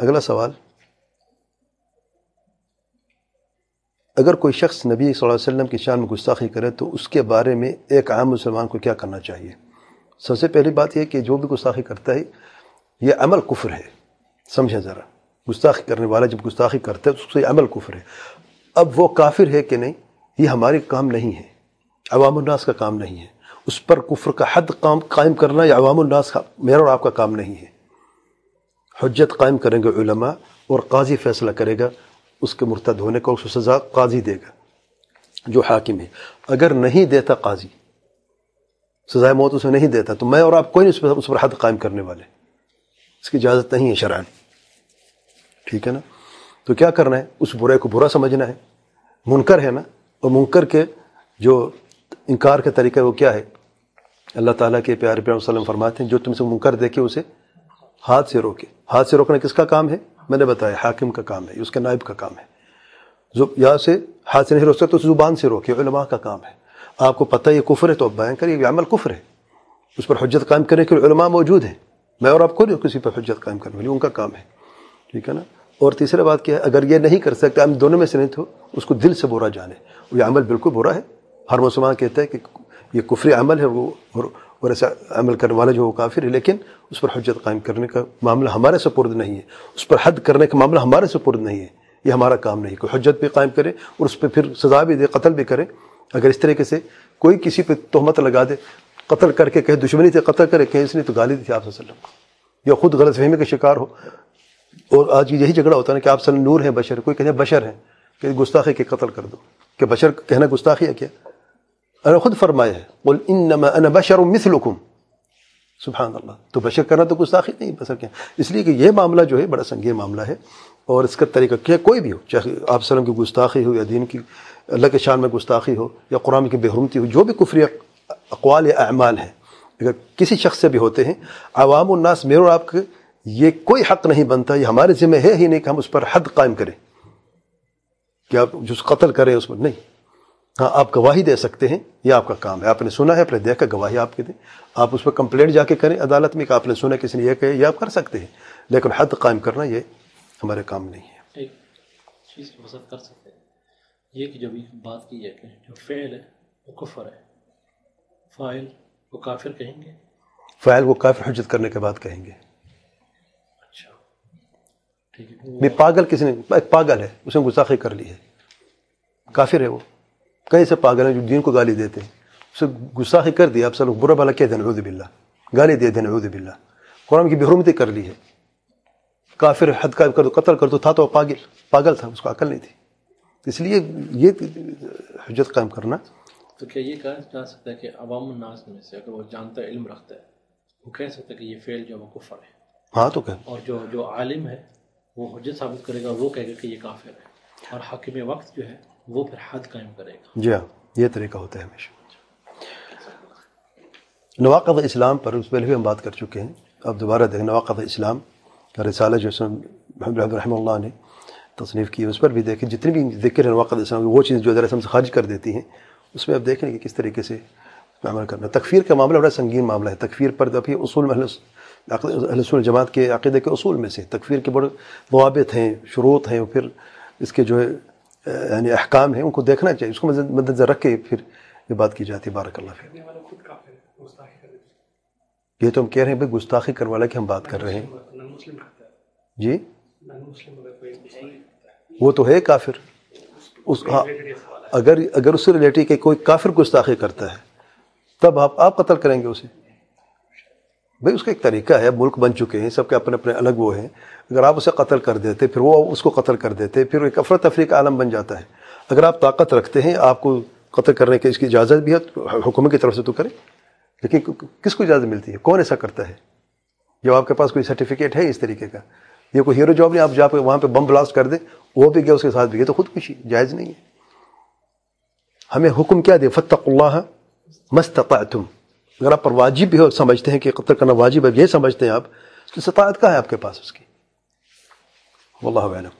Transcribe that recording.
اگلا سوال۔ اگر کوئی شخص نبی صلی اللہ علیہ وسلم کی شان میں گستاخی کرے تو اس کے بارے میں ایک عام مسلمان کو کیا کرنا چاہیے؟ سب سے پہلی بات یہ کہ جو بھی گستاخی کرتا ہے، یہ عمل کفر ہے۔ سمجھیں ذرا۔ گستاخی کرنے والا جب گستاخی کرتا ہے تو اس سے عمل کفر ہے۔ اب وہ کافر ہے کہ نہیں، یہ ہمارے کام نہیں ہے۔ عوام الناس کا کام نہیں ہے۔ اس پر کفر کا حد قائم کرنا یہ عوام الناس کا، میرا اور آپ کا کام نہیں ہے۔ حجت قائم کریں گے علماء اور قاضی فیصلہ کرے گا، اس کے مرتد ہونے کا، اس کو سزا قاضی دے گا، جو حاکم ہے۔ اگر نہیں دیتا قاضی سزائے موت اسے نہیں دیتا، تو میں اور آپ کوئی نہیں، اس پر اس پر حد قائم کرنے والے۔ اس کی اجازت نہیں ہے شرعن ٹھیک ہے نا؟ تو کیا کرنا ہے؟ اس برے کو برا سمجھنا ہے۔ منکر ہے نا؟ اور منکر کے جو انکار کا طریقہ وہ کیا ہے؟ اللہ تعالیٰ کے پیارے پیار وسلم فرماتے ہیں، جو تم سے منکر دیکھے، اسے ہاتھ سے روکے۔ ہاتھ سے روکنا کس کا کام ہے؟ میں نے بتایا، حاکم کا کام ہے، اس کے نائب کا کام ہے۔ یا سے ہاتھ سے نہیں روک سکتے تو زبان سے روکے، علماء کا کام ہے۔ آپ کو پتہ یہ کفر ہے تو اب بیان کریے یہ عمل کفر ہے۔ اس پر حجت قائم کرنے کے علماء موجود ہیں۔ میں اور آپ کو نہیں، کسی پر حجت قائم کرنے والی، ان کا کام ہے۔ ٹھیک ہے نا؟ اور تیسرا بات کیا ہے، اگر یہ نہیں کر سکتے، ہم دونوں میں سے نہیں تو اس کو دل سے برا جانے۔ یہ عمل بالکل برا ہے۔ ہر مسلمان کہتا ہے کہ یہ کفری عمل ہے، وہ اور ایسا عمل کرنے والا جو وہ کافر ہے لیکن اس پر حجت قائم کرنے کا معاملہ ہمارے سپرد نہیں ہے۔ اس پر حد کرنے کا معاملہ ہمارے سپرد نہیں ہے۔ یہ ہمارا کام نہیں کوئی حجت بھی قائم کرے اور اس پہ پھر سزا بھی دے، قتل بھی کرے۔ اگر اس طریقے سے کوئی کسی پہ تہمت لگا دے، قتل کر کے کہیں دشمنی سے قتل کرے کہیں اس نے تو گالی دی تھی آپ وسلم۔ کو یا خود غلط فہمی کا شکار ہو۔ اور آج یہی جھگڑا ہوتا ہے کہ آپ وسلم نور ہیں، بشر، کوئی کہتے ہیں بشر ہیں کہ گستاخی کے قتل کر دو۔ کہ بشر کہنا گستاخی ہے کیا؟ ارے خود فرمایا ہے، قل انما انا بشر مثلکم۔ سبحان اللہ تو بشر کرنا تو گستاخی نہیں بسر کیا؟ اس لیے کہ یہ معاملہ جو ہے، بڑا سنگین معاملہ ہے، اور اس کا طریقہ کیا، کوئی بھی ہو، چاہے آپ وسلم کی گستاخی ہو، یا دین کی، اللہ کے شان میں گستاخی ہو، یا قرآن کی بےحرمتی ہو، جو بھی کفری اقوال یا اعمال ہیں، اگر کسی شخص سے بھی ہوتے ہیں، عوام الناس میرے اور آپ کے یہ کوئی حق نہیں بنتا، یہ ہمارے ذمہ ہے ہی نہیں کہ ہم اس پر حد قائم کریں۔ کہ آپ جو قتل کریں، اس پر نہیں۔ ہاں آپ گواہی دے سکتے ہیں یہ آپ کا کام ہے۔ آپ نے سنا ہے آپ نے دیکھا گواہی آپ کے دیں۔ آپ اس پر کمپلینٹ جا کے کریں عدالت میں کہ آپ نے سنا کسی نے یہ کہے یہ آپ کر سکتے ہیں۔ لیکن حد قائم کرنا یہ ہمارے کام نہیں ہے۔ ایک چیز وضاحت کر سکتے ہیں۔ یہ کہ جب بات کی جائے کہ جو فعل ہے وہ کفر ہے۔ فائل وہ کافر کہیں گے؟ فائل وہ کافر حجت کرنے کے بعد کہیں گے۔ اچھا۔ ٹھیک ہے۔ پاگل کسی نے ایک پاگل ہے اس نے گساخی کر لی ہے۔ کافر ہے وہ۔ کئی سے پاگل ہیں جو دین کو گالی دیتے ہیں؟ اسے گساخی کر دیا اب سب لوگ برا بھلا کہتے ہیں نعوذ باللہ. گالی دے دیں نعوذ باللہ. قرآن کی بحرمتی کر لی ہے. کافر حد کا کر دو قتل کر دو تھا تو پاگل پاگل تھا اس کو عقل نہیں تھی. اس لیے یہ حجت قائم کرنا. تو کیا یہ کہا جا سکتا ہے کہ عوام الناس میں سے اگر وہ جانتا علم رکھتا ہے وہ کہہ سکتا ہے کہ یہ فعل جو وہ کفر ہے؟ ہاں تو کہ اور جو جو عالم ہے وہ حجت ثابت کرے گا وہ کہے گا کہ یہ کافر ہے. اور حاکم وقت جو ہے وہ پھر حد قائم کرے گا۔ جی ہاں یہ طریقہ ہوتا ہے ہمیشہ۔ نواقد اسلام پر اس پہلے بھی ہم بات کر چکے ہیں۔ اب دوبارہ دیکھیں نواقد اسلام کا رسالہ جو محمد رحمہ اللہ نے تصنیف کی، اس پر بھی دیکھیں، جتنی بھی ذکر ہے نواقد اسلام وہ چیز جو دراصل سے خارج کر دیتی ہیں، اس میں اب دیکھیں کہ کس طریقے سے عمل کرنا۔ تکفیر کا معاملہ بڑا سنگین معاملہ ہے۔ تکفیر پر ابھی اصول میں اہل جماعت کے عقیدے کے اصول میں سے تکفیر کے بڑے ضوابط ہیں، شروط ہیں پھر اس کے جو ہے یعنی احکام ہیں ان کو دیکھنا چاہیے اس کو مد نظر رکھ کے پھر یہ بات کی جاتی ہے۔ بارک اللہ پھر یہ تو ہم کہہ رہے ہیں بھائی گستاخی کروا لا کہ ہم بات کر رہے ہیں۔ جی؟ وہ تو ہے کافر۔ اس ہاں اگر اگر اس سے ریلیٹو کہ کوئی کافر گستاخی کرتا ہے تب آپ آپ قتل کریں گے اسے۔ بھائی، اس کا ایک طریقہ ہے، ملک بن چکے ہیں، سب کے اپنے اپنے الگ وہ ہیں۔ اگر آپ اسے قتل کر دیتے، پھر وہ اس کو قتل کر دیتے، پھر ایک افرت کا عالم بن جاتا ہے۔ اگر آپ طاقت رکھتے ہیں، آپ کو قتل کرنے کی اس کی اجازت بھی ہے، حکومت کی طرف سے تو کریں لیکن کس کو اجازت ملتی ہے؟ کون ایسا کرتا ہے؟ جب آپ کے پاس کوئی سرٹیفکیٹ ہے اس طریقے کا یہ کوئی ہیرو جاب نہیں، آپ جا پہ وہاں پہ بم بلاسٹ کر دیں، وہ بھی گیا، اس کے ساتھ بھی گیا، تو خود کشی جائز نہیں ہے۔ ہمیں حکم کیا دے فتق اللہ مستطعتم اگر آپ پر واجب بھی ہو سمجھتے ہیں کہ قتل کرنا واجب ہے، یہ سمجھتے ہیں آپ، تو کی سطاعت کا ہے آپ کے پاس اس کی؟ واللہ علم